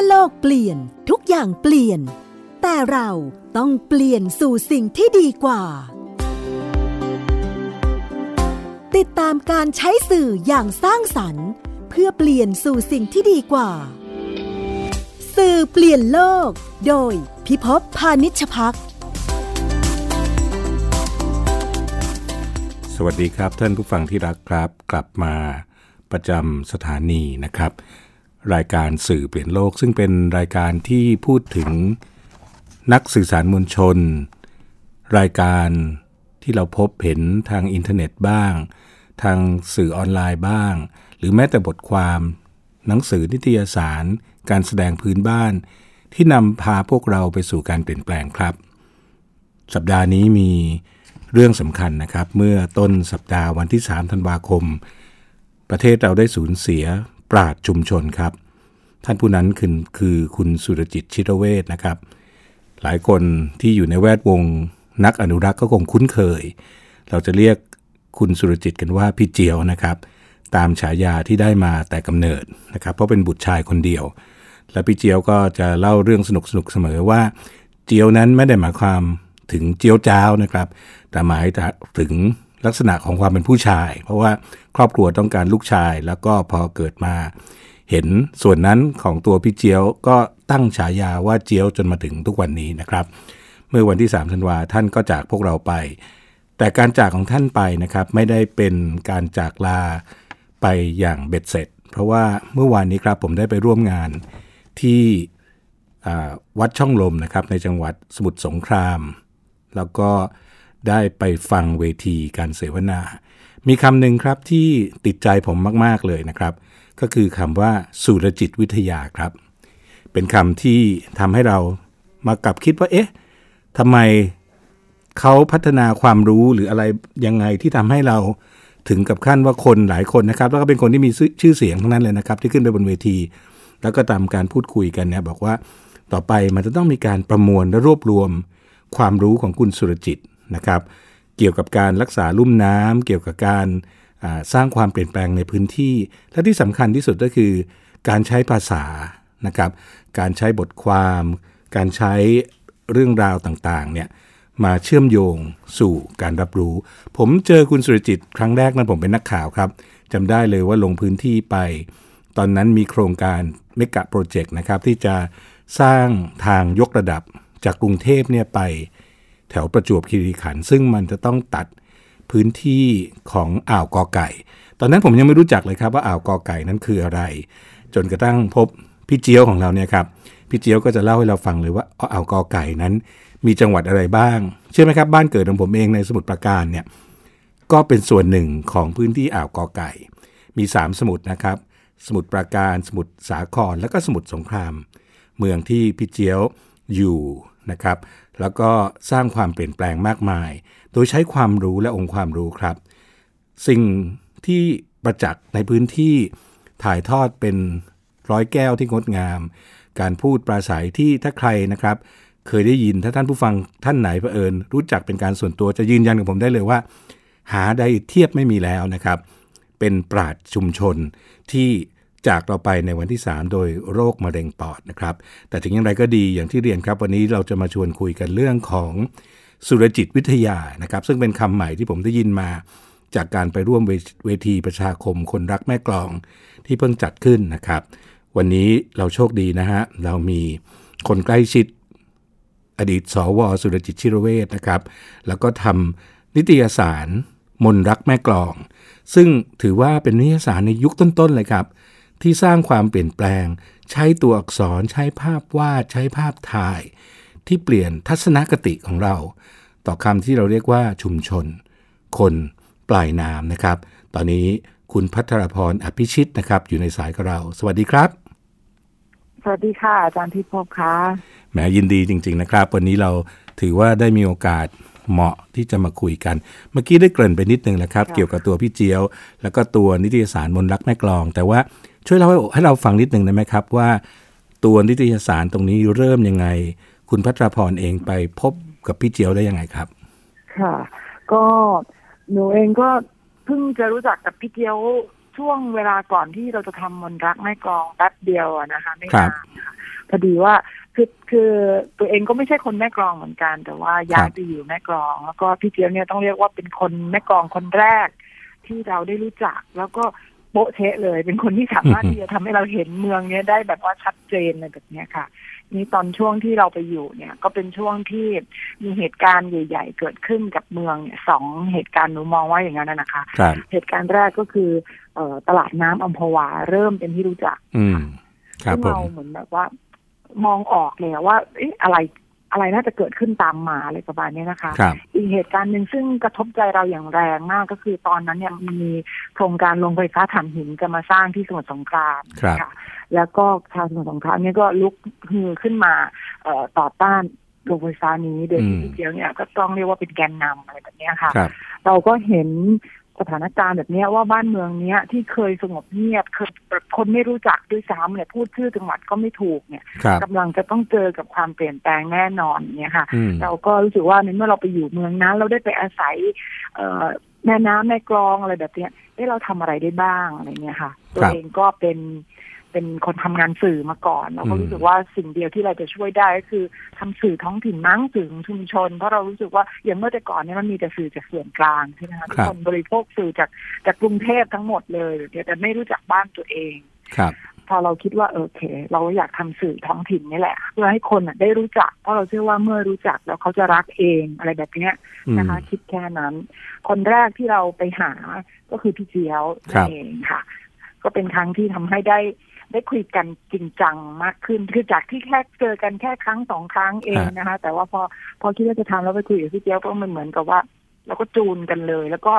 มื่อโลกเปลี่ยนทุกอย่างเปลี่ยน แต่เราต้องเปลี่ยนสู่สิ่งที่ดีกว่า ติดตามการใช้สื่ออย่างสร้างสรรค์ เพื่อเปลี่ยนสู่สิ่งที่ดีกว่า สื่อเปลี่ยนโลก โดยพิภพพานิชพักสวัสดีครับท่านผู้ฟังที่รักครับ กลับมาประจำสถานีนะครับ รายการสื่อเปลี่ยนโลก ซึ่งเป็นรายการที่พูดถึงนักสื่อสารมวลชน รายการที่เราพบเห็นทางอินเทอร์เน็ตบ้าง ทางสื่อออนไลน์บ้าง หรือแม้แต่บทความ หนังสือนิตยสาร การแสดงพื้นบ้าน ที่นำพาพวกเราไปสู่การเปลี่ยนแปลงครับ สัปดาห์นี้มีเรื่องสำคัญนะครับ เมื่อต้นสัปดาห์วันที่ 3 ธันวาคม ประเทศเราได้สูญเสีย ปราดชุมชนครับ ท่านผู้นั้นคือคือคุณสุรจิตชิรเวศนะครับ หลายคนที่อยู่ในแวดวงนักอนุรักษ์ก็คงคุ้นเคย เราจะเรียกคุณสุรจิตกันว่าพี่เจียวนะครับ ตามฉายาที่ได้มาแต่กำเนิดนะครับ เพราะเป็นบุตรชายคนเดียว และพี่เจียวก็จะเล่าเรื่องสนุกๆเสมอว่า เจียวนั้นไม่ได้หมายความถึงเจียวจ้าวนะครับ แต่หมายถึงลักษณะของความเป็นผู้ชาย เพราะว่า ครอบครัวต้องการลูกชาย แล้วก็พอเกิดมาเห็นส่วนนั้นของตัวพี่เจียวก็ตั้งฉายาว่าเจียวจนมาถึงทุกวันนี้นะครับ เมื่อวันที่3ธันวาท่านก็จากพวกเราไป แต่การจากของท่านไปนะครับ ไม่ได้เป็นการจากลาไปอย่างเบ็ดเสร็จ เพราะว่าเมื่อวานนี้ครับผมได้ไปร่วมงานที่วัดช่องลมนะครับในจังหวัดสมุทรสงคราม แล้วก็ได้ไปฟังเวทีการเสวนา มีคำหนึ่งครับที่ติดใจผมมาก ๆ เลยนะครับ ก็คือคำว่าสุรจิตวิทยาครับ เป็นคำที่ทำให้เรามากลับคิดว่า เอ๊ะทำไมเขาพัฒนาความรู้หรืออะไรยังไงที่ทำให้เราถึงกับขั้นว่าคนหลายคนนะครับ แล้วก็เป็นคนที่มีชื่อเสียงทั้งนั้นเลยนะครับ ที่ขึ้นไปบนเวที แล้วก็ตามการพูดคุยกันเนี่ยบอกว่าต่อไปมันจะต้องมีการประมวลและรวบรวมความรู้ของคุณสุรจิตนะครับ เกี่ยวกับการรักษาลุ่มน้ำเกี่ยวกับการสร้างความเปลี่ยนแปลงในพื้นที่ และที่สำคัญที่สุดก็คือการใช้ภาษานะครับการใช้บทความ การใช้เรื่องราวต่างๆเนี่ยมาเชื่อมโยงสู่การรับรู้ ผมเจอคุณสุรจิตครั้งแรกนั้นผมเป็นนักข่าวครับจำได้เลยว่าลงพื้นที่ไป ตอนนั้นมีโครงการเมกะโปรเจกต์นะครับที่จะสร้างทางยกระดับจากกรุงเทพเนี่ยไป แถวประจวบคีรีขันธ์ซึ่งมันจะต้องตัดพื้นที่ของอ่าวกอไก่ ตอนนั้นผมยังไม่รู้จักเลยครับว่าอ่าวกอไก่นั้นคืออะไร จนกระทั่งพบพี่เจียวของเราเนี่ยครับพี่เจียวก็จะเล่าให้เราฟังเลยว่าอ่าวกอไก่นั้น มีจังหวัดอะไรบ้างเชื่อไหมครับบ้านเกิดของผมเองในสมุทรปราการเนี่ยก็เป็นส่วนหนึ่งของพื้นที่อ่าวกอไก่ มี 3 สมุทรนะครับ สมุทรปราการ สมุทรสาคร และก็สมุทรสงคราม เมืองที่พี่เจียวอยู่ นะครับ แล้วก็สร้างความเปลี่ยนแปลงมากมาย โดยใช้ความรู้และองค์ความรู้ครับ สิ่งที่ประจักษ์ในพื้นที่ถ่ายทอดเป็นร้อยแก้วที่งดงาม การพูดปราศัยที่ถ้าใครนะครับ เคยได้ยินถ้าท่านผู้ฟังท่านไหนเผอิญ รู้จักเป็นการส่วนตัวจะยืนยันกับผมได้เลยว่า หาได้เทียบไม่มีแล้วนะครับ เป็นปราดชุมชนที่ จากเราไปในวันที่ 3 โดยโรคมะเร็งปอดนะครับ แต่ถึงอย่างไรก็ดีอย่างที่เรียนครับ วันนี้เราจะมาชวนคุยกันเรื่องของสุรจิตวิทยานะครับ ซึ่งเป็นคำใหม่ที่ผมได้ยินมาจากการไปร่วมเวทีประชาคมคนรักแม่กลองที่เพิ่งจัดขึ้นนะครับ วันนี้เราโชคดีนะฮะ เรามีคนใกล้ชิด อดีตสวสุรจิตชิรเวศนะครับ แล้วก็ทำนิตยสารมนรักแม่กลอง ซึ่งถือว่าเป็นนิตยสารในยุคต้นๆเลยครับ ที่สร้างความเปลี่ยนแปลง ใช้ตัวอักษรใช้ภาพวาด ใช้ภาพถ่าย ที่เปลี่ยนทัศนคติของเรา ต่อคำที่เราเรียกว่าชุมชน คนปลายน้ำนะครับ ตอนนี้คุณพัทรพรอภิชิตนะครับ อยู่ในสายกับเรา สวัสดีครับ สวัสดีค่ะ อาจารย์พิภพค่ะแหมยินดีจริง ๆ นะครับ วันนี้เราถือว่าได้มีโอกาสเหมาะที่จะมาคุยกัน เมื่อกี้ได้เกริ่นไปนิดนึงแล้วครับ เกี่ยวกับตัวพี่เจียว แล้วก็ตัวนิตยสารมนรักแม่กลอง แต่ว่า ช่วยเล่าให้เราฟังนิดหนึ่งได้ไหมครับ ว่าตัวนิตยสารตรงนี้เริ่มยังไง คุณพัทรพรเองไปพบกับพี่เจียวได้ยังไงครับ ค่ะ ก็หนูเองก็เพิ่งจะรู้จักกับพี่เจียวช่วงเวลาก่อนที่เราจะทำมนรักแม่กองแป๊บเดียวนะคะไม่นานค่ะพอดีว่าคือคือตัวเองก็ไม่ใช่คนแม่กลองเหมือนกัน แต่ว่าย้ายไปอยู่แม่กลอง แล้วก็พี่เจี๊ยบเนี่ยต้องเรียกว่าเป็นคนแม่กลองคนแรกที่เราได้รู้จัก แล้วก็โป๊ะเชะเลย เป็นคนที่สามารถที่จะทำให้เราเห็นเมืองเนี้ยได้แบบว่าชัดเจนอะไรแบบเนี้ยค่ะ นี่ตอนช่วงที่เราไปอยู่เนี่ย ก็เป็นช่วงที่มีเหตุการณ์ใหญ่ ๆ เกิดขึ้นกับเมืองเนี่ยสองเหตุการณ์หนูมองว่าอย่างนั้นนะนะคะครับเหตุการณ์แรกก็คือเอ่อตลาดน้ำอัมพวาเริ่มเป็นที่รู้จักอืมครับซึ่งผมเราเหมือนแบบว่ามองออกเลยอะว่าเอ๊ะอะไร อะไรน่าจะเกิดขึ้นตามมาอะไรประมาณเนี้ยนะคะครับอีกเหตุการณ์หนึ่งซึ่งกระทบใจเราอย่างแรงมากก็คือตอนนั้นเนี่ยมีโครงการโรงไฟฟ้าถ่านหินจะมาสร้างที่สมุทรสงครามครับค่ะ แล้วก็ชาวสมุทรสงครามเนี่ยก็ลุกฮือขึ้นมาเอ่อต่อต้านโรงไฟฟ้านี้โดยที่อืมพี่เจียวเนี่ยก็ต้องเรียกว่าเป็นแกนนำอะไรแบบเนี้ยค่ะครับเราก็เห็น สถานการณ์แบบเนี้ยว่าบ้านเมืองเนี้ยที่เคยสงบเงียบเคยคนไม่รู้จักด้วยซ้ำเนี่ยพูดชื่อจังหวัดก็ไม่ถูกเนี่ยครับกำลังจะต้องเจอกับความเปลี่ยนแปลงแน่นอนเนี่ยค่ะอืมเราก็รู้สึกว่าในเมื่อเราไปอยู่เมืองนั้น เราได้ไปอาศัยเอ่อแม่น้ำแม่กลองอะไรแบบเนี้ยเอ้เราทำอะไรได้บ้างอะไรเงี้ยค่ะ ตัวเองก็เป็น เป็นคนทำงานสื่อมาก่อน เราก็รู้สึกว่าสิ่งเดียวที่เราจะช่วยได้ก็คือทำสื่อท้องถิ่นมั้งสื่อชุมชน เพราะเรารู้สึกว่าอย่างเมื่อแต่ก่อนเนี่ยมันมีแต่สื่อจากส่วนกลางใช่ไหมคะทุกคนบริโภคสื่อจากจากกรุงเทพทั้งหมดเลยแต่ไม่รู้จักบ้านตัวเองครับพอเราคิดว่าเออโอเค เราอยากทำสื่อท้องถิ่นนี่แหละ เพื่อให้คนน่ะได้รู้จัก เพราะเราเชื่อว่าเมื่อรู้จักแล้วเขาจะรักเองอะไรแบบเนี้ยอืมนะคะ คิดแค่นั้น คนแรกที่เราไปหาก็คือพี่เจียวครันั่บนเองค่ะ ก็เป็นครั้งที่ทำให้ได้ ได้คุยกันจริงจังมากขึ้น คือจากที่แค่เจอกันแค่ครั้งสองครั้งเองนะคะ แต่ว่าพอพอคิดว่าจะทำแล้วไปคุยกับพี่เจียวก็มันเหมือนกับว่าเราก็จูนกันเลย แล้วก็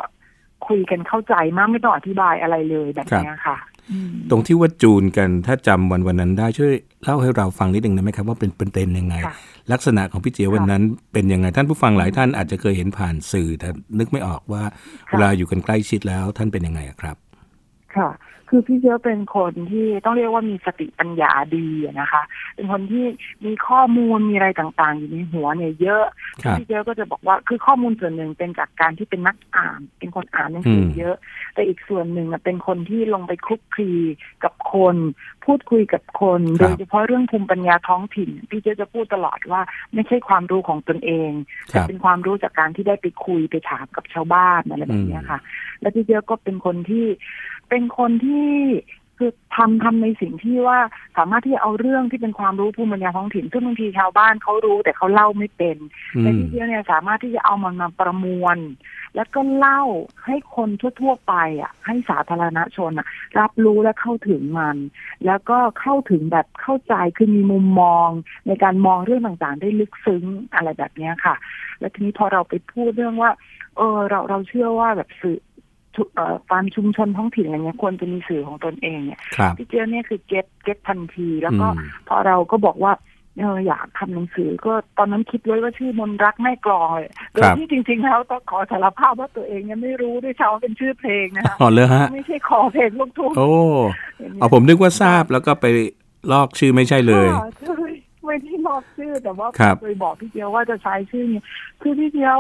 คุยกันเข้าใจมากไม่ต้องอธิบายอะไรเลยแบบเนี้ยค่ะอืมตรงที่ว่าจูนกันถ้าจำวันวันนั้นได้ช่วยเล่าให้เราฟังนิดหนึ่งได้ไหมครับว่าเป็นเป็นเต็นยังไงค่ะลักษณะของพี่เจียววันนั้นเป็นยังไงท่านผู้ฟังหลายท่านอาจจะเคยเห็นผ่านสื่อแต่นึกไม่ออกว่าค่ะเวลาอยู่กันใกล้ชิดแล้วท่านเป็นยังไงอะครับ ค่ะ คือพี่เจ้าเป็นคนที่ต้องเรียกว่ามีสติปัญญาดีอะนะคะ เป็นคนที่มีข้อมูลมีอะไรต่างๆ อยู่ในหัวเนี่ยเยอะครับพี่เจ้าก็จะบอกว่าคือข้อมูลส่วนหนึ่งเป็นจากการที่เป็นนักอ่าน เป็นคนอ่านหนังสืออมเยอะ แต่อีกส่วนหนึ่งน่ะเป็นคนที่ลงไปคลุกคลีกับคน พูดคุยกับคนโดยเฉพาะเรื่องภูมิปัญญาท้องถิ่น พี่เจ้าจะพูดตลอดว่าไม่ใช่ความรู้ของตนเองคแต่รับเป็นความรู้จากการที่ได้ไปคุยไปถามกับชาวบ้านอะไรแบบเนี้ยค่ะ และพี่เจ้าก็เป็นคนที่ เป็นคนที่คือทำทำในสิ่งที่ว่าสามารถที่จะเอาเรื่องที่เป็นความรู้ภูมิปัญญาท้องถิ่นซึ่งบางทีชาวบ้านเขารู้แต่เขาเล่าไม่เป็นอืแต่มพี่เจ้าเนี่ยสามารถที่จะเอามันมาประมวล แล้วก็เล่าให้คนทั่ว ๆ ไปอะ ให้สาธารณชนอะ รับรู้และเข้าถึงมัน แล้วก็เข้าถึงแบบเข้าใจคือมีมุมมอง ในการมองเรื่องต่างๆ ได้ลึกซึ้งอะไรแบบเนี้ยค่ะ แล้วทีนี้พอเราไปพูดเรื่องว่า เออเราเราเชื่อว่าแบบสื่อทุเอ่อ ตามชุมชนท้องถิ่นอะไรเงี้ยควรจะมีสื่อของตนเองเนี่ยครับพี่เจ้าเนี่ยคือเก็ตเก็ตทันที แล้วก็อืมพอเราก็บอกว่าเอออยากทำหนังสือก็ตอนนั้นคิดไว้ว่าชื่อมนรักแม่กลองเลยโดครัยบที่จริง ๆ แล้วต้องขอสารภาพว่าตัวเองเนี่ยไม่รู้ด้วยซ้ำว่าเป็นชื่อเพลงนะคะอ๋อเลยฮะไม่ใช่ขอเพลงลูกทุ่งโอ้อย่างเงี้ยเอาผมนึกว่าทราบแล้วก็ไปลอกชื่อไม่ใช่เลยค่ะใช่ไม่ได้ลอกชื่อแต่ว่าครับเคยบอกพี่เจียวว่าจะใช้ชื่อนี้คือพี่เจียว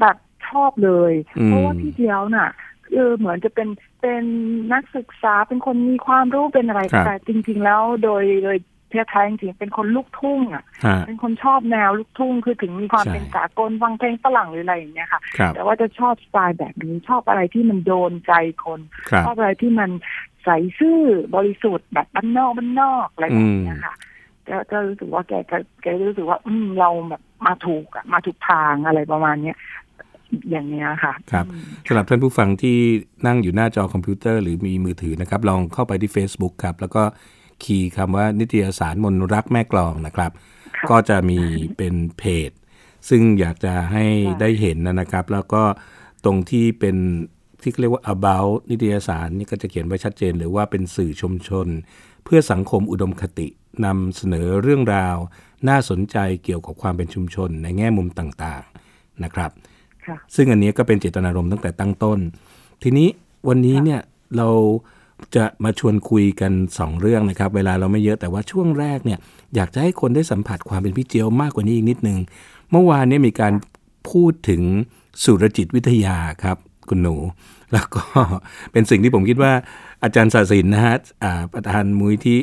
แบบ ชอบเลยอืมเพราะว่าพี่เจียวน่ะคือเหมือนจะเป็นเป็นนักศึกษาเป็นคนมีความรู้เป็นอะไรครับแต่จริง ๆ แล้วโดยโดยเทียไทยจริงๆเป็นคนลูกทุ่งอะฮะเป็นคนชอบแนวลูกทุ่งคือถึงมีความใช่เป็นสากลฟังเพลงฝรั่งหรืออะไรอย่างเงี้ยค่ะครับแต่ว่าจะชอบสไตล์แบบนี้ชอบอะไรที่มันโดนใจคนครับชอบอะไรที่มันใสซื่อบริสุทธิ์แบบบ้านนอกบ้านนอกอะไรแบบเนี้ยค่ะก็ก็รู้สึกว่าแกก็แกรู้สึกว่า อืมเราแบบมาถูกอะมาถูกทางอะไรประมาณเนี้ย อย่างเนี้ยค่ะ ครับอืมสำหรับท่านผู้ฟังที่นั่งอยู่หน้าจอคอมพิวเตอร์หรือมีมือถือนะครับ ลองเข้าไปที่ Facebook ครับ แล้วก็คีย์คำว่านิตยสารมนรักแม่กลองนะครับค่ะก็จะมีเป็นเพจ ซึ่งอยากจะให้ค่ะได้เห็นนะครับ แล้วก็ตรงที่เป็นที่เรียกว่า about นิตยสารนี่ก็จะเขียนไว้ชัดเจนหรือว่าเป็นสื่อชุมชน เพื่อสังคมอุดมคตินำเสนอเรื่องราว น่าสนใจเกี่ยวกับความเป็นชุมชนในแง่มุมต่างๆนะครับค่ะ ซึ่งอันนี้ก็เป็นเจตนารมณ์ตั้งแต่ตั้งต้น ทีนี้วันนี้เนี่ยเราจะมาชวนคุยกันสองเรื่องนะครับ เวลาเราไม่เยอะแต่ว่าช่วงแรกเนี่ยอยากจะให้คนได้สัมผัสความเป็นพี่เจียวมากกว่านี้อีกนิดนึง เมื่อวานเนี้มีการพูดถึงสุรจิตวิทยาครับคุณหนู แล้วก็เป็นสิ่งที่ผมคิดว่าอาจารย์ศาสินนะฮะประธานมุ้ยที่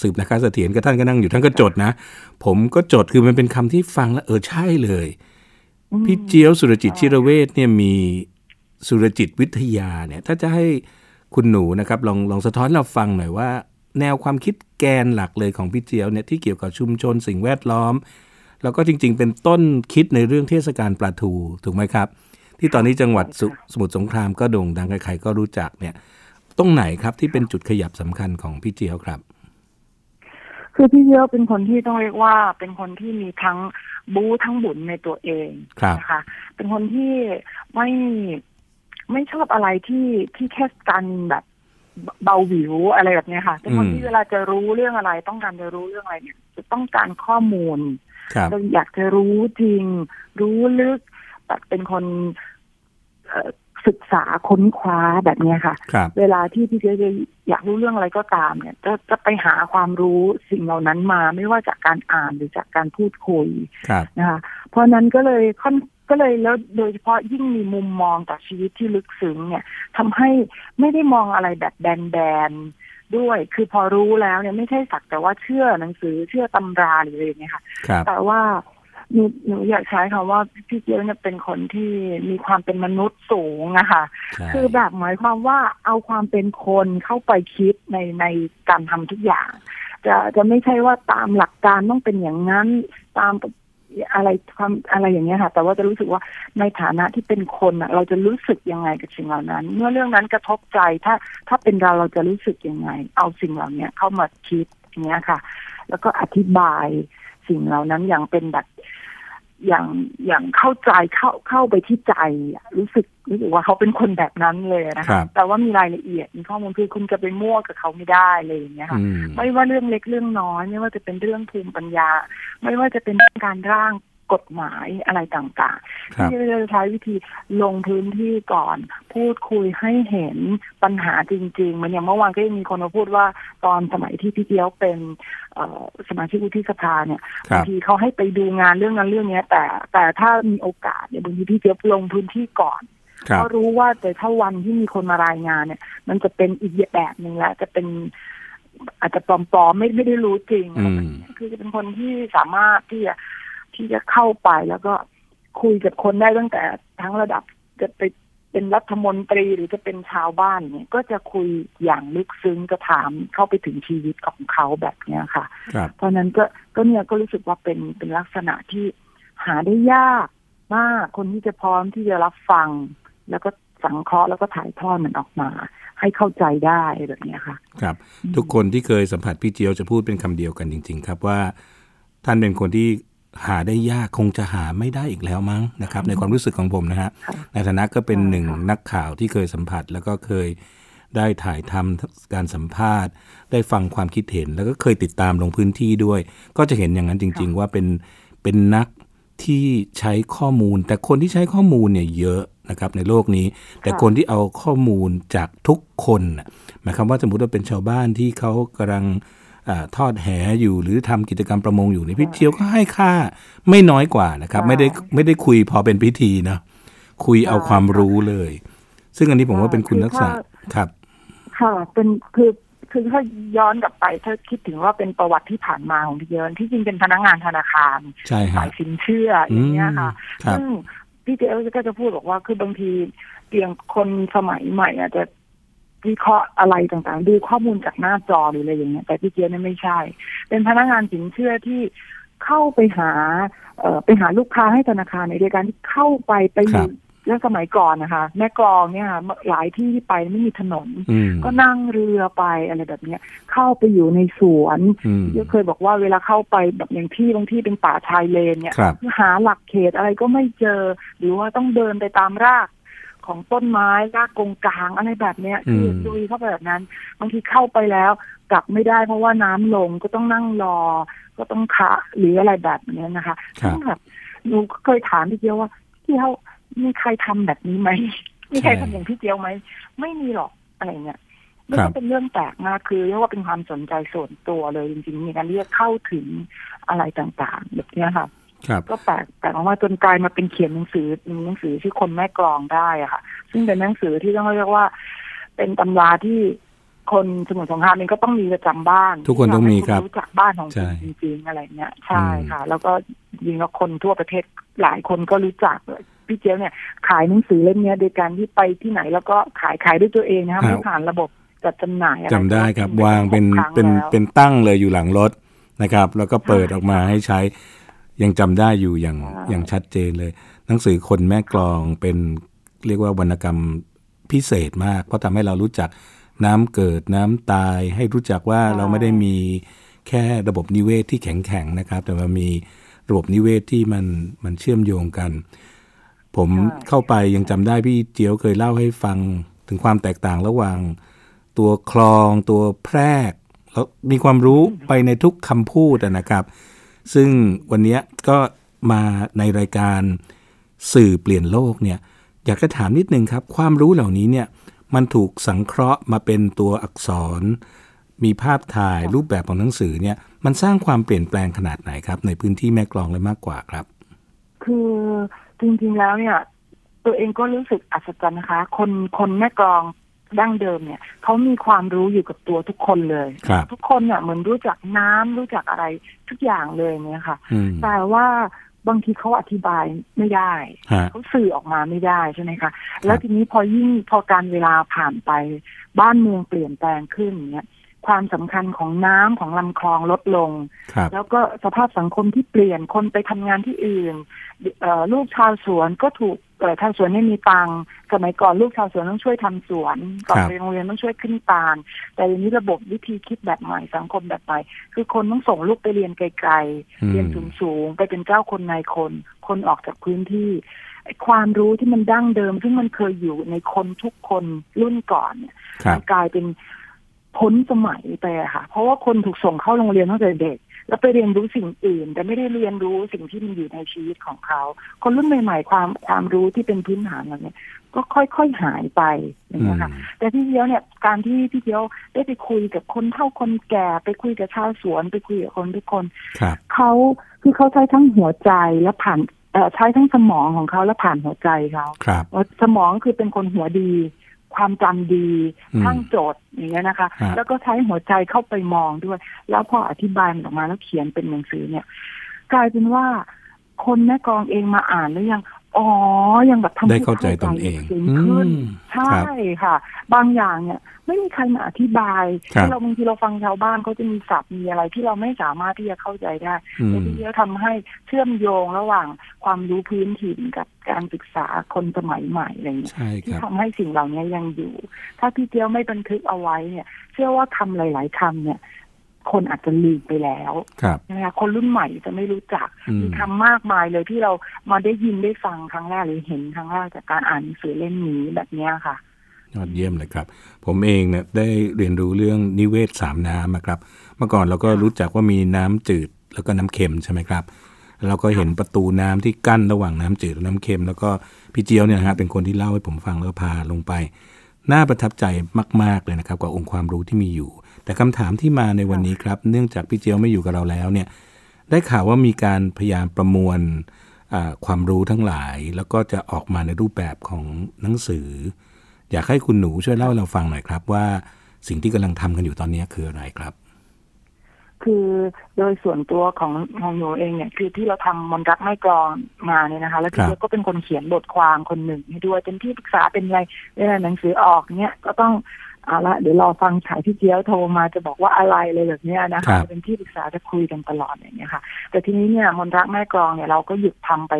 สืบนะคะเสถียรก็ท่านก็นั่งอยู่ท่านก็จดนะ ผมก็จดคือมันเป็นคำที่ฟังแล้วเออใช่เลย พี่เจียวสุรจิตชิรเวทเนี่ยมีสุรจิตวิทยาเนี่ย ถ้าจะให้คุณหนูนะครับ ลองลองสะท้อนเราฟังหน่อยว่า แนวความคิดแกนหลักเลยของพี่เจียวเนี่ยที่เกี่ยวกับชุมชนสิ่งแวดล้อม แล้วก็จริง ๆ เป็นต้นคิดในเรื่องเทศกาลปลาทูถูกไหมครับ ที่ตอนนี้จังหวัดสสมุทรสงครามก็โด่งดังใครๆก็รู้จักเนี่ย ตรงไหนครับที่เป็นจุดขยับสำคัญของพี่เจียวครับ คือพี่เจียวเป็นคนที่ต้องเรียกว่าเป็นคนที่มีทั้งบูทั้งบุญในตัวเองนะคะ เป็นคนที่ไม่ไม่ชอบอะไรที่ที่แค่การแบบเบาหวิวอะไรแบบนี้ค่ะ เป็นคนที่เวลาจะรู้เรื่องอะไร ต้องการจะรู้เรื่องอะไรเนี่ยจะต้องการข้อมูลเราอยากจะรู้จริง รู้ลึกแบบเป็นคน ศึกษาค้นคว้าแบบนี้ค่ะเวลาที่พี่เจะอยากรู้เรื่องอะไรก็ตามเนี่ยจะจะไปหาความรู้สิ่งเหล่านั้นมา ไม่ว่าจากการอ่านหรือจากการพูดคุยนะคะเพราะนั้นก็เลยค่อนก็เลยแล้วโดยเฉพาะยิ่งมีมุมมองต่อชีวิตที่ลึกซึ้งเนี่ยทำให้ไม่ได้มองอะไรแบบแบนๆด้วย คือพอรู้แล้วเนี่ยไม่ใช่สักแต่ว่าเชื่อหนังสือเชื่อตำราหรืออะไรเนี่ยค่ะ แต่ว่า หนูหนูอยากใช้คำว่าพี่เจี๊ยบเนี่ยเป็นคนที่มีความเป็นมนุษย์สูงอะค่ะ คือแบบหมายความว่าเอาความเป็นคนเข้าไปคิดในในการทำทุกอย่าง จะจะไม่ใช่ว่าตามหลักการต้องเป็นอย่างนั้นตามอะไรความอะไรอย่างเงี้ยค่ะ แต่ว่าจะรู้สึกว่าในฐานะที่เป็นคนอะเราจะรู้สึกยังไงกับสิ่งเหล่านั้น เมื่อเรื่องนั้นกระทบใจถ้าถ้าเป็นเราเราจะรู้สึกยังไง เอาสิ่งเหล่านี้เข้ามาคิดอย่างเงี้ยค่ะ แล้วก็อธิบาย สิ่งเหล่านั้นอย่างเป็นแบบอย่างอย่างเข้าใจเข้าเข้าไปที่ใจรู้สึกรู้สึกว่าเขาเป็นคนแบบนั้นเลยนะคะแต่ว่ามีรายละเอียดมีข้อมูลคือคุณจะไปมั่วกับเขาไม่ได้เลยอย่างเงี้ยค่ะ ไม่ว่าเรื่องเล็กเรื่องน้อย ไม่ว่าจะเป็นเรื่องภูมิปัญญา ไม่ว่าจะเป็นการร่าง กฎหมายอะไรต่างๆ ที่จะใช้วิธีลงพื้นที่ก่อน พูดคุยให้เห็นปัญหาจริงๆ มันอย่างเมื่อวานก็ยังมีคนมาพูดว่าตอนสมัยที่พี่เจียวเป็นสมาชิกวุฒิสภาเนี่ยบางทีเขาให้ไปดูงานเรื่องนั้นเรื่องนี้แต่แต่ถ้ามีโอกาสเนี่ยบางทีพี่เจียวลงพื้นที่ก่อนเขารู้ว่าแต่ถ้าวันที่มีคนมารายงานเนี่ย มันจะเป็นอีกแบบหนึ่งแล้วจะเป็นอาจจะปลอมๆไม่ไม่ได้รู้จริง คือจะเป็นคนที่สามารถที่จะ ที่จะเข้าไปแล้วก็คุยกับคนได้ตั้งแต่ทั้งระดับจะไปเป็นรัฐมนตรีหรือจะเป็นชาวบ้านเนี่ย ก็จะคุยอย่างลึกซึ้งจะถามเข้าไปถึงชีวิตของเขาแบบเนี้ยค่ะ เพราะนั้นก็ก็เนี่ยก็รู้สึกว่าเป็นเป็นลักษณะที่หาได้ยากมากคนที่จะพร้อมที่จะรับฟัง แล้วก็สังเคราะห์แล้วก็ถ่ายทอดมันออกมา ให้เข้าใจได้แบบนี้ค่ะ ครับ ทุกคนที่เคยสัมผัสพี่เจียวจะพูดเป็นคำเดียวกันจริง ๆ ครับว่า ท่านเป็นคนที่ หาได้ยากคงจะหาไม่ได้อีกแล้วมั้งนะครับ ในความรู้สึกของผมนะฮะในฐานะก็เป็นหนึ่งนักข่าวที่เคยสัมผัส แล้วก็เคยได้ถ่ายทำการสัมภาษณ์ ได้ฟังความคิดเห็น แล้วก็เคยติดตามลงพื้นที่ด้วย ก็จะเห็นอย่างนั้นจริง ๆ ว่าเป็นเป็นนักที่ใช้ข้อมูล แต่คนที่ใช้ข้อมูลเนี่ยเยอะนะครับในโลกนี้ แต่คนที่เอาข้อมูลจากทุกคนหมายความว่าสมมติว่าเป็นชาวบ้านที่เขากำลัง ทอดแหอยู่หรือทำกิจกรรมประมงอยู่ในพิเชียวก็ให้ค่าไม่น้อยกว่านะครับ ไม่ได้ไม่ได้คุยพอเป็นพิธีนะคุยเอาความรู้เลย ซึ่งอันนี้ผมว่าเป็นคุณลักษณะครับ ค่ะเป็นคือคือถ้าย้อนกลับไปถ้าคิดถึงว่าเป็นประวัติที่ผ่านมาของพี่เยินที่จริงเป็นพนักงานธนาคารสายสินเชื่ออย่างเงี้ยค่ะซึ่งพี่เจก็จะพูดบอกว่าคือบางทีเพียงคนสมัยใหม่อาจจะ วิเคราะห์อะไรต่างๆ ดูข้อมูลจากหน้าจอหรืออะไรอย่างเงี้ย แต่พี่เจี๊ยบนี่ไม่ใช่ เป็นพนักงานสินเชื่อที่เข้าไปหาเอ่อไปหาลูกค้าให้ธนาคารในการที่เข้าไปไปอยู่แล้วสมัยก่อนนะคะ แม่กลองเนี่ยหลายที่ที่ไปไม่มีถนน ก็นั่งเรือไปอะไรแบบเนี้ย เข้าไปอยู่ในสวนก็เคยบอกว่าเวลาเข้าไปแบบอย่างที่บางที่เป็นป่าชายเลนเนี่ยหาหลักเขตอะไรก็ไม่เจอ หรือว่าต้องเดินไปตามราก ของต้นไม้รากกงกลางอะไรแบบเนี้ยที่ดุยเข้าไปแบบนั้นบางทีเข้าไปแล้ว กลับไม่ได้เพราะว่าน้ำลงก็ต้องนั่งรอ ก็ต้องคะหรืออะไรแบบนี้นะคะซึ่งแบบหนูเคยถามพี่เจียวว่าพี่เขามีใครทำแบบนี้ไหมมีใครทำอย่างพี่เจียวไหมไม่มีหรอกอะไรเงี้ยไม่ใช่เป็นเรื่องแปลกมากคือเรียกว่าเป็นความสนใจส่วนตัวเลยจริงๆมีการเรียกเข้าถึงอะไรต่างๆแบบนี้ค่ะครับ ก็แปลกแปลกออกมาจนกลายมาเป็นเขียนหนังสือหนังสือที่คนแม่กลองได้อะค่ะ ซึ่งเป็นหนังสือที่ต้องเรียกว่า เป็นตำราที่คนสมุทรสงครามเองก็ต้องมีประจำบ้าน ทุกคนต้องมีครับให้รู้จักบ้านของใช่จริงๆอะไรเงี้ยใช่ค่ะ แล้วก็ยิงแล้วคนทั่วประเทศหลายคนก็รู้จักเลยพี่เจียวเนี่ย ขายหนังสือเล่มเนี้ยโดยการที่ไปที่ไหนแล้วก็ขายขายด้วยตัวเองนะคะไม่ผ่านระบบจัดจำหน่ายอะไรจำได้ครับก็วางเป็นหกครั้งเป็นแล้วเป็นตั้งเลยอยู่หลังรถนะครับ แล้วก็เปิดใช่ออกมาให้ใช้ ยังจำได้อยู่อย่างใช่อย่างชัดเจนเลย หนังสือคนแม่กลองเป็นเรียกว่าวรรณกรรมพิเศษมาก เพราะทำให้เรารู้จักน้ำเกิดน้ำตาย ให้รู้จักว่าเราไม่ได้มีแค่ระบบนิเวศที่แข็งแข็งนะครับ แต่มันมีระบบนิเวศที่มันมันเชื่อมโยงกัน ผมใช่เข้าไปยังจำได้พี่เจียวเคยเล่าให้ฟังถึงความแตกต่างระหว่าง ตัวคลองตัวแพรกแล้วมีความรู้ไปในทุกคำพูดอะนะครับ ซึ่งวันนี้ก็มาในรายการสื่อเปลี่ยนโลกเนี่ยอยากจะถามนิดนึงครับ ความรู้เหล่านี้เนี่ยมันถูกสังเคราะห์มาเป็นตัวอักษร มีภาพถ่ายรูปแบบของหนังสือเนี่ยมันสร้างความเปลี่ยนแปลงขนาดไหนครับ ในพื้นที่แม่กลองเลยมากกว่าครับ คือจริงๆแล้วเนี่ย ตัวเองก็รู้สึกอัศจรรย์นะคะ คนคนแม่กลอง ดั้งเดิมเนี่ยเขามีความรู้อยู่กับตัวทุกคนเลยครับทุกคนเนี่ยเหมือนรู้จักน้ำรู้จักอะไรทุกอย่างเลยเนี่ยค่ะอืมแต่ว่าบางทีเขาอธิบายไม่ได้ฮะเขาสื่อออกมาไม่ได้ใช่ไหมคะ แล้วทีนี้พอยิ่งพอการเวลาผ่านไปบ้านเมืองเปลี่ยนแปลงขึ้นเนี่ย ความสำคัญของน้ำของลำคลองลดลงครับแล้วก็สภาพสังคมที่เปลี่ยนคนไปทำงานที่อื่นเอ่อลูกชาวสวนก็ถูกเอ่อชาวสวนไม่มีตังค์สมัยก่อนลูกชาวสวนต้องช่วยทำสวนก่อนครับไปโรงเรียนต้องช่วยขึ้นตาลแต่ทีนี้ระบบวิธีคิดแบบใหม่สังคมแบบใหม่คือคนต้องส่งลูกไปเรียนไกลอืๆมเรียนสูงๆไปเป็นเจ้าคนนายคน คนออกจากพื้นที่ไอ้ความรู้ที่มันดั้งเดิม ซึ่งมันเคยอยู่ในคนทุกคนรุ่นก่อนเนี่ยครับมันกลายเป็น พ้นสมัยไปอะค่ะ เพราะว่าคนถูกส่งเข้าโรงเรียนตั้งแต่เด็ก แล้วไปเรียนรู้สิ่งอื่น แต่ไม่ได้เรียนรู้สิ่งที่มันอยู่ในชีวิตของเขา คนรุ่นใหม่ ๆ ความความรู้ที่เป็นพื้นฐานเหล่านี้ก็ค่อยๆหายไปอย่างนี้ยค่ะ แต่พี่เดียวเนี่ยการที่พี่เดียวได้ไปคุยกับคนเฒ่าคนแก่ไปคุยกับชาวสวนไปคุยกับคนทุกคนครับเขาคือเขาใช้ทั้งหัวใจและผ่านเอ่อใช้ทั้งสมองของเขาและผ่านหัวใจเขาครับว่าสมองคือเป็นคนหัวดี ความจำดีอืมทั้งโจทย์อย่างเงี้ยนะคะฮะแล้วก็ใช้หัวใจเข้าไปมองด้วย แล้วพออธิบายมันออกมาแล้วเขียนเป็นหนังสือเนี่ย กลายเป็นว่าคนแม่กลองเองมาอ่านแล้วยัง อ๋อ ยังแบบทำได้ให้เข้าใจตนเองลึกซึ้งขึ้นอืมใช่ครับค่ะ บางอย่างเนี่ย ไม่มีใครมาอธิบายครับที่เราบางทีเราฟังชาวบ้านเขาจะมีศัพท์มีอะไรที่เราไม่สามารถที่จะเข้าใจได้อืแต่มที่จะทำให้เชื่อมโยงระหว่างความรู้พื้นถิ่นกับการศึกษาคนสมัยใหม่อะไรอย่างเงี้ยใช่คที่รับทำให้สิ่งเหล่านี้ยังอยู่ ถ้าพี่เจียวไม่บันทึกเอาไว้เนี่ย เชื่อว่าคำหลาย ๆคำเนี่ย คนอาจจะลืมไปแล้วครับนะคะคนรุ่นใหม่จะไม่รู้จักอืมมีคำมากมายเลยที่เรามาได้ยินได้ฟังครั้งแรกหรือเห็นครั้งแรกจากการอ่านหนังสือเล่มนี้แบบเนี้ยค่ะยอดเยี่ยมเลยครับ ผมเองเนี่ยได้เรียนรู้เรื่องนิเวศสามน้ำนะครับ เมื่อก่อนเราก็รู้จักว่ามีน้ำจืดแล้วก็น้ำเค็มใช่ไหมครับแล้วเราก็เห็นประตูน้ำที่กั้นระหว่างน้ำจืดกับน้ำเค็ม แล้วก็พี่เจียวเนี่ยนะฮะเป็นคนที่เล่าให้ผมฟังแล้วก็พาลงไป น่าประทับใจมาก ๆเลยนะครับกับองค์ความรู้ที่มีอยู่ แต่คำถามที่มาในวันนี้ครับ เนื่องจากพี่เจียวไม่อยู่กับเราแล้วเนี่ย ได้ข่าวว่ามีการพยายามประมวลอ่าความรู้ทั้งหลาย แล้วก็จะออกมาในรูปแบบของหนังสือ อยากให้คุณหนูช่วยเล่าให้เราฟังหน่อยครับว่าสิ่งที่กำลังทำกันอยู่ตอนนี้คืออะไรครับ คือโดยส่วนตัวของของหนูเองเนี่ย คือที่เราทำมนต์รักไม่กรองมาเนี่ยนะคะ แล้วครัพี่บเจียวก็เป็นคนเขียนบทความคนหนึ่งให้ด้วยเป็นที่ปรึกษาเป็นอะไรเวลาหนังสือออกเนี่ยก็ต้อง เอาละเดี๋ยวรอฟังฉายพี่เจียวโทรมาจะบอกว่าอะไรเลยแบบเนี้ยนะครัคะบเป็นที่ปรึกษาจะคุยกันตลอดอย่างเงี้ยค่ะ แต่ทีนี้เนี่ยมนต์รักแม่กรองเนี่ยเราก็หยุดทำไป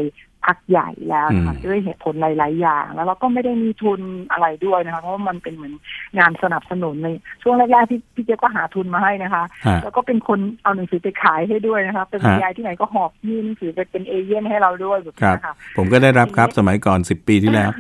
พักใหญ่แล้วนะคะด้วยเหตุผลหลาย ๆ อย่าง แล้วเราก็ไม่ได้มีทุนอะไรด้วยนะคะเพราะว่ามันเป็นเหมือนงานสนับสนุนในช่วงแรกๆที่พี่เจ๊ก็หาทุนมาให้นะคะฮะแล้วก็เป็นคนเอาหนังสือไปขายให้ด้วยนะคะเป็นฮะยายที่ไหนก็หอบยื่นหนังสือไปเป็นเอเย่นให้เราด้วยแบบครันี้บค่ะผมก็ได้รับครับสมัยก่อนสิบปีที่แล้ว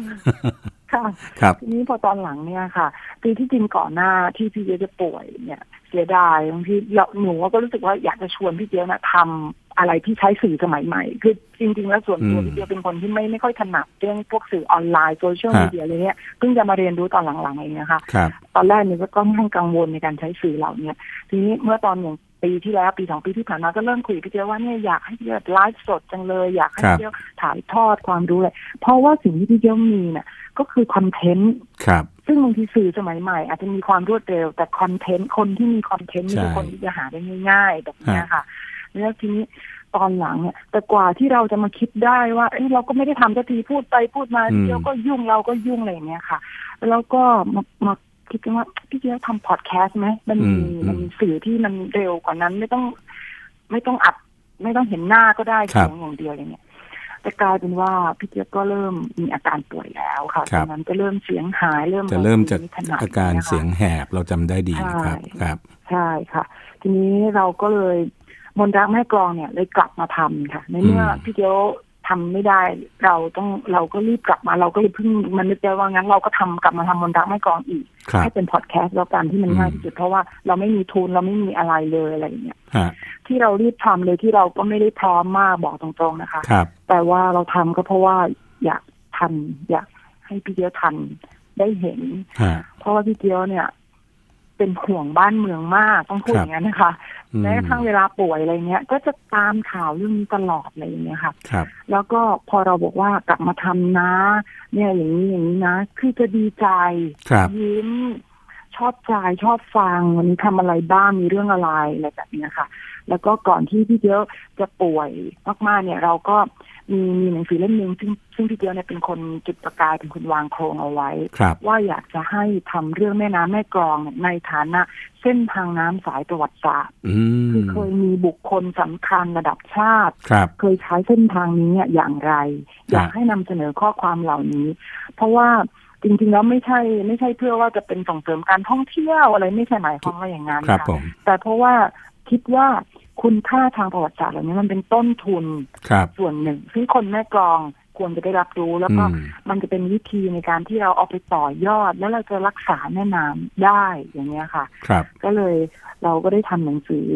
ค่ะครับทีนี้พอตอนหลังเนี่ยค่ะคือที่จริงก่อนหน้าที่พี่เจ๊จะป่วยเนี่ยเสียดายบางทีเราหนูก็รู้สึกว่าอยากจะชวนพี่เจ๊นะทำอะไรที่ใช้สื่อสมัยใหม่ คือจริง ๆ แล้วส่วนตัวอืมพี่เจ๊เป็นคนที่ไม่ไม่ค่อยถนัดเรื่องพวกสื่อออนไลน์โซเชียลฮะมีเดียอะไรเงี้ยเพิ่งจะมาเรียนรู้ตอนหลังๆเองนะคะครับตอนแรกเนี่ยก็ค่อนข้างกังวลในการใช้สื่อเหล่าเนี้ยทีนี้เมื่อตอนอย่าง ปีที่แล้วปีสองปีที่ผ่านมาก็เริ่มคุยกับพี่เจียวว่าเนี่ยอยากให้พี่เจียวไลฟ์สดจังเลย อยากให้ครับพี่เจียวถ่ายทอดความรู้เลยเพราะว่าสิ่งที่พี่เจียวมีเนี่ยก็คือคอนเทนต์ครับซึ่งบางทีสื่อสมัยใหม่ อาจจะมีความรวดเร็ว แต่คอนเทนต์คนที่มีคอนเทนต์นี่ใช่คือคนที่จะหาได้ง่ายๆแบบเนี้ยค่ะแล้วทีนี้ตอนหลังเนี่ยแต่กว่าที่เราจะมาคิดได้ว่าเอ้ยเราก็ไม่ได้ทำสักทีพูดไปพูดมาอืมเดียวก็ยุ่งเราก็ยุ่งอะไรอย่างเงี้ยค่ะ แล้วก็มามา คิดกันว่าพี่เจียวทำพอดแคสต์ไหมมันมีมันมีสื่อที่มันเร็วกว่านั้นไม่ต้อง ไม่ต้องอัด ไม่ต้องเห็นหน้าก็ได้ครับเสียงอย่างเดียวอะไรเงี้ยแต่กลายเป็นว่าพี่เจี๊ยบก็เริ่มมีอาการป่วยแล้วค่ะครัตบอนนั้นก็เริ่มเสียงหายเริ่มจะเริ่มจากไถนัดอาการนะคะเสียงแหบเราจำได้ดีนะครับใช่ครับ ใช่ค่ะ ทีนี้เราก็เลยมนต์รักแม่กลองเนี่ยเลยกลับมาทำค่ะ ในเมื่ออมพี่เจียว ทำไม่ได้ เราต้องเราก็รีบกลับมาเราก็เลยเพิ่งมันนึกได้ว่างั้นเราก็ทำกลับมาทำมนต์รักแม่กลองอีกครับให้เป็นพอดแคสต์แล้วกันที่มันอืมง่ายที่สุดเพราะว่าเราไม่มีทุนเราไม่มีอะไรเลยอะไรอย่างเงี้ยฮะที่เรารีบทำเลยที่เราก็ไม่ได้พร้อมมากบอกตรงๆนะคะครับแต่ว่าเราทำก็เพราะว่าอยากทันอยากให้พี่เจียวทันได้เห็นฮะเพราะว่าพี่เจียวเนี่ย เป็นห่วงบ้านเมืองมากต้องพูดครับอย่างนั้นนะคะอืมแม้กระทั่งเวลาป่วยอะไรเงี้ย ก็จะตามข่าวเรื่องนี้ตลอดอะไรอย่างเงี้ยค่ะครับ แล้วก็พอเราบอกว่ากลับมาทำนะ เนี่ยอย่างนี้อย่างนี้นะ คือจะดีใจครับยิ้มชอบใจชอบฟังวันนี้ทำอะไรบ้างมีเรื่องอะไรอะไรแบบเนี้ยค่ะ แล้วก็ก่อนที่พี่เจียวจะป่วยมากๆเนี่ย เราก็ มีมีหนังสือเล่มหนึ่งซึ่งซึ่งพี่เจียวเนี่ยเป็นคนจุดประกายเป็นคนวางโครงเอาไว้ครับว่าอยากจะให้ทำเรื่องแม่น้ำแม่กลองเนี่ยในฐานะ เส้นทางน้ำสายประวัติศาสตร์อืคือมเคยมีบุคคลสำคัญระดับชาติครับเคยใช้เส้นทางนี้เนี่ยอย่างไร อยากให้นำเสนอข้อความเหล่านี้ เพราะว่าจริงๆแล้วไม่ใช่ไม่ใช่เพื่อว่าจะเป็นส่งเสริมการท่องเที่ยวอะไรไม่ใช่หมายความว่าอย่างนั้นครับค่ะผมแต่เพราะว่าคิดว่า คุณค่าทางประวัติศาสตร์เหล่านี้มันเป็นต้นทุนครับส่วนหนึ่ง ซึ่งคนแม่กลองควรจะได้รับรู้แล้วอืก็มมันจะเป็นวิธีในการที่เราเอาไปต่อยอด แล้วเราจะรักษาแม่น้ำได้อย่างเงี้ยค่ะครับก็เลยเราก็ได้ทำหนังสือ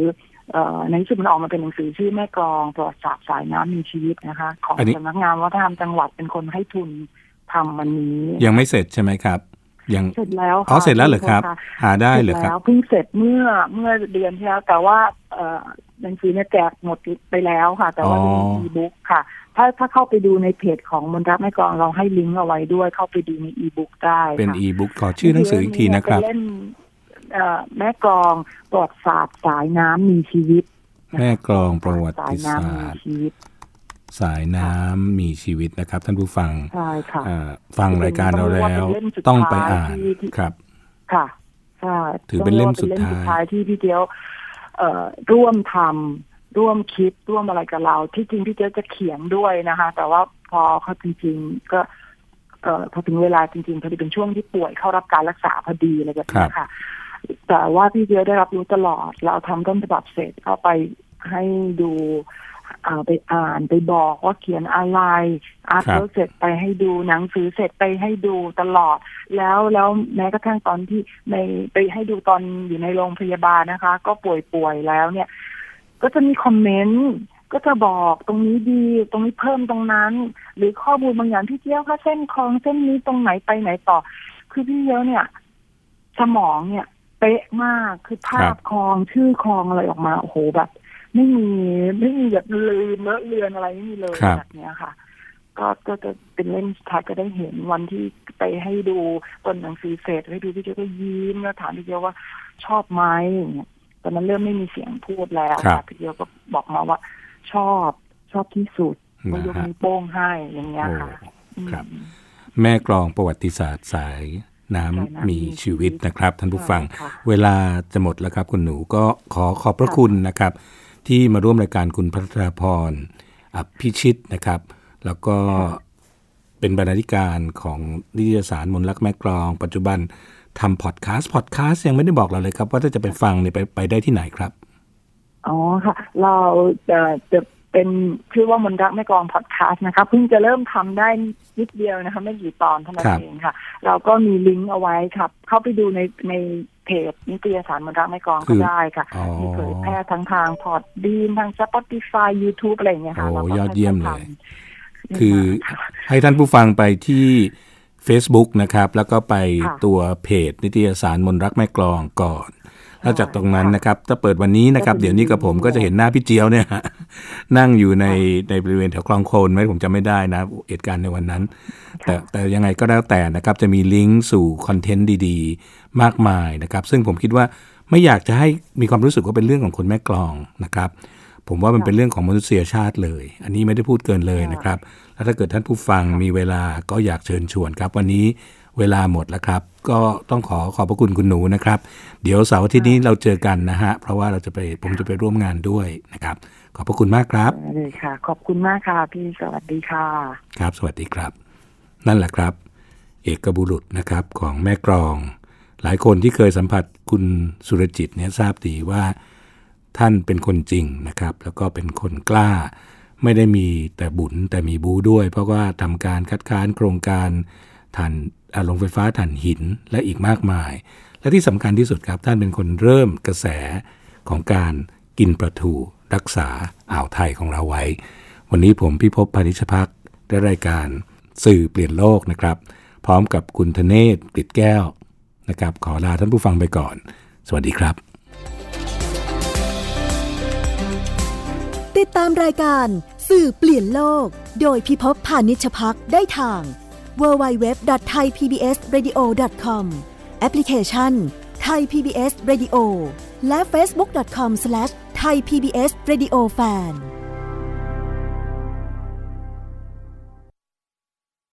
เอ่อในที่สุดมันออกมาเป็นหนังสือชื่อแม่กลองประวัติศาสตร์สายน้ำมีชีวิตนะคะ ของอันนี้สำนักงานวัฒนธรรมจังหวัดเป็นคนให้ทุนทำวันนี้ ยังไม่เสร็จใช่ไหมครับยังเสร็จแล้วอ๋อค่ะเสร็จแล้วเหรอครับะหาได้เสร็จเหรอครับแล้วเพิ่งเสร็จเมื่อเมื่อเดือนที่แล้วแต่ว่าเอ่อ หนังสือเนี่ยแจกหมดไปแล้วค่ะ แต่ว่าอ๋อเป็นอีบุ๊กค่ะ ถ้าถ้าเข้าไปดูในเพจของมนรักแม่กลองเราให้ลิงก์เอาไว้ด้วยเข้าไปดูในอีบุ๊กได้เป็นค่ะอีบุ๊กขอชื่อหนังสืออีกทีนะครับเเล่นเอ่อแม่กลองประวัติศาสตร์สายน้ำมีชีวิตนะคะแม่กลองประวัสาติยศาน้ำมีสตร์ชีวิตสายน้ำมีชีวิตนะครับ ท่านผู้ฟังใช่ค่ะเอ่อฟังรายการเราแล้วเป็นเล่มสุดต้องไปท้ายอ่านที่ที่ครับ ค่ะใช่ถือเป็นเล่มสุดต้องเรียกว่เป็นเล่มสุดท้ายท้ายที่พี่เจียวเอ่อ ร่วมทำร่วมคิดร่วมอะไรกับเรา ที่จริงพี่เจียวจะเขียนด้วยนะคะ แต่ว่าพอเขาจริง ๆ ก็เอ่อพอถึงเวลาจริงๆพอดีเป็นช่วงที่ป่วยเข้ารับการรักษาพอดีอะไรแบบนี้ค่ะ แต่ว่าพี่เจียวได้รับรู้ตลอด เราทำต้นฉบับเสร็จก็ไปให้ดู อ่าไปอ่านไปบอกว่าเขียนอะไร artwork เสร็จไปให้ดูหนังสือเสร็จไปให้ดูตลอด แล้วแล้วแม้กระทั่งตอนที่ในไปให้ดูตอนอยู่ในโรงพยาบาลนะคะ ก็ป่วยป่วยๆแล้วเนี่ย ก็จะมีคอมเมนต์ก็จะบอกตรงนี้ดีตรงนี้เพิ่มตรงนั้น หรือข้อมูลบางอย่างพี่เจี้ยวค่ะเส้นคลองเส้นนี้ตรงไหนไปไหนต่อ คือพี่เจี้ยวเนี่ย สมองเนี่ย เป๊ะมากคือภาครัพบคลองชื่อคลองอะไรออกมาโอ้โหแบบ ไม่มีไม่มีแบบลืมเลอะเลือนอะไรไม่มีเลยครับ แบบเนี้ยค่ะ ก็ก็จะเป็นเล่มสุดท้ายก็ได้เห็นวันที่ไปให้ดูต้นหนังสือเสร็จให้ดูพี่เจ้าก็ยิ้มแล้วถามพี่เจ้าว่าชอบไหมอย่างเงี้ยตอนนั้นเริ่มไม่มีเสียงพูดแล้วครับ พี่เจ้าก็บอกมาว่า ชอบชอบที่สุดก็นะยกฮะนิ้วโป้งให้อย่างเงี้ยโอ้ค่ะอืมครับแม่กลองประวัติศาสตร์สายน้ำสายน้ำมีชีวิตนะครับ ท่านผู้ฟังใช่ค่ะ เวลาจะหมดแล้วครับคุณหนูก็ขอขอบพระคุณนะครับ ที่มาร่วมรายการคุณพัทรพรอภิชิตนะครับ แล้วก็เป็นบรรณาธิการของนิตยสารมนลักแม่กลอง ปัจจุบันทำพอดแคสต์พอดแคสต์ยังไม่ได้บอกเราเลยครับ ว่าถ้าจะไปฟังเนี่ยไปไปได้ที่ไหนครับ อ๋อค่ะ เราจะจะ เป็นชื่อว่ามนต์รักแม่กลองพอดแคสต์นะคะเพิ่งจะเริ่มทำได้นิดเดียวนะคะ ไม่กี่ตอนเท่านั้ครันบเองค่ะ เราก็มีลิงก์เอาไว้ครับ เข้าไปดูในในเพจนิตยสารมนต์รักแม่กลองก็ได้ค่ะอ๋อมีเผยแพร่ทั้งทางพอดดีนทาง Spotify YouTube อะไรอย่างเงี้ยค่ะโอ้ราก็ยอดเยี่ยมเลยทำคือให้ท่านผู้ฟังไปที่ Facebook นะครับ แล้วก็ไปค่ะตัวเพจนิตยสารมนต์รักแม่กลองก่อน นอกจากตรงนั้นนะครับถ้าเปิดวันนี้นะครับ เดี๋ยวนี้กับผมก็จะเห็นหน้าพี่เจียวเนี่ยนั่งอยู่ในในบริเวณแถวคลองโคนไหมผมจะไม่ได้นะเหตุการณ์ในวันนั้น แต่แต่ยังไงก็แล้วแต่นะครับ จะมีลิงก์สู่คอนเทนต์ดีๆ มากมายนะครับ ซึ่งผมคิดว่าไม่อยากจะให้มีความรู้สึกว่าเป็นเรื่องของคนแม่กลองนะครับ ผมว่ามันเป็นเรื่องของมนุษยชาติเลย อันนี้ไม่ได้พูดเกินเลยนะครับ แล้วถ้าเกิดท่านผู้ฟังมีเวลาก็อยากเชิญชวนครับ วันนี้ เวลาหมดแล้วครับ ก็ต้องขอขอบพระคุณคุณหนูนะครับ เดี๋ยวเสาร์อาทิตย์นี้เราเจอกันนะฮะ เพราะว่าเราจะไปผมจะไปร่วมงานด้วยนะครับ ขอบพระคุณมากครับเลยค่ะ ขอบคุณมากค่ะพี่สวัสดีค่ะ ครับ สวัสดีครับ นั่นแหละครับ เอกบุรุษนะครับของแม่กรอง หลายคนที่เคยสัมผัสคุณสุรจิตเนี่ยทราบดีว่าท่านเป็นคนจริงนะครับ แล้วก็เป็นคนกล้า ไม่ได้มีแต่บุญแต่มีบูด้วย เพราะว่าทำการคัดค้านโครงการ ถ่านโรงไฟฟ้าถ่านหินและอีกมากมาย และที่สำคัญที่สุดครับท่านเป็นคนเริ่มกระแสของการกินปลาทูรักษาอ่าวไทยของเราไว้ วันนี้ผมพิภพพานิชพักได้รายการสื่อเปลี่ยนโลกนะครับ พร้อมกับคุณธเนศกฤษแก้วนะครับ ขอลาท่านผู้ฟังไปก่อน สวัสดีครับ ติดตามรายการสื่อเปลี่ยนโลก โดยพิภพพานิชพักได้ทาง www.thaipbsradio.com แอปพลิเคชัน Thai PBS Radio และ facebook.com/thaipbsradiofan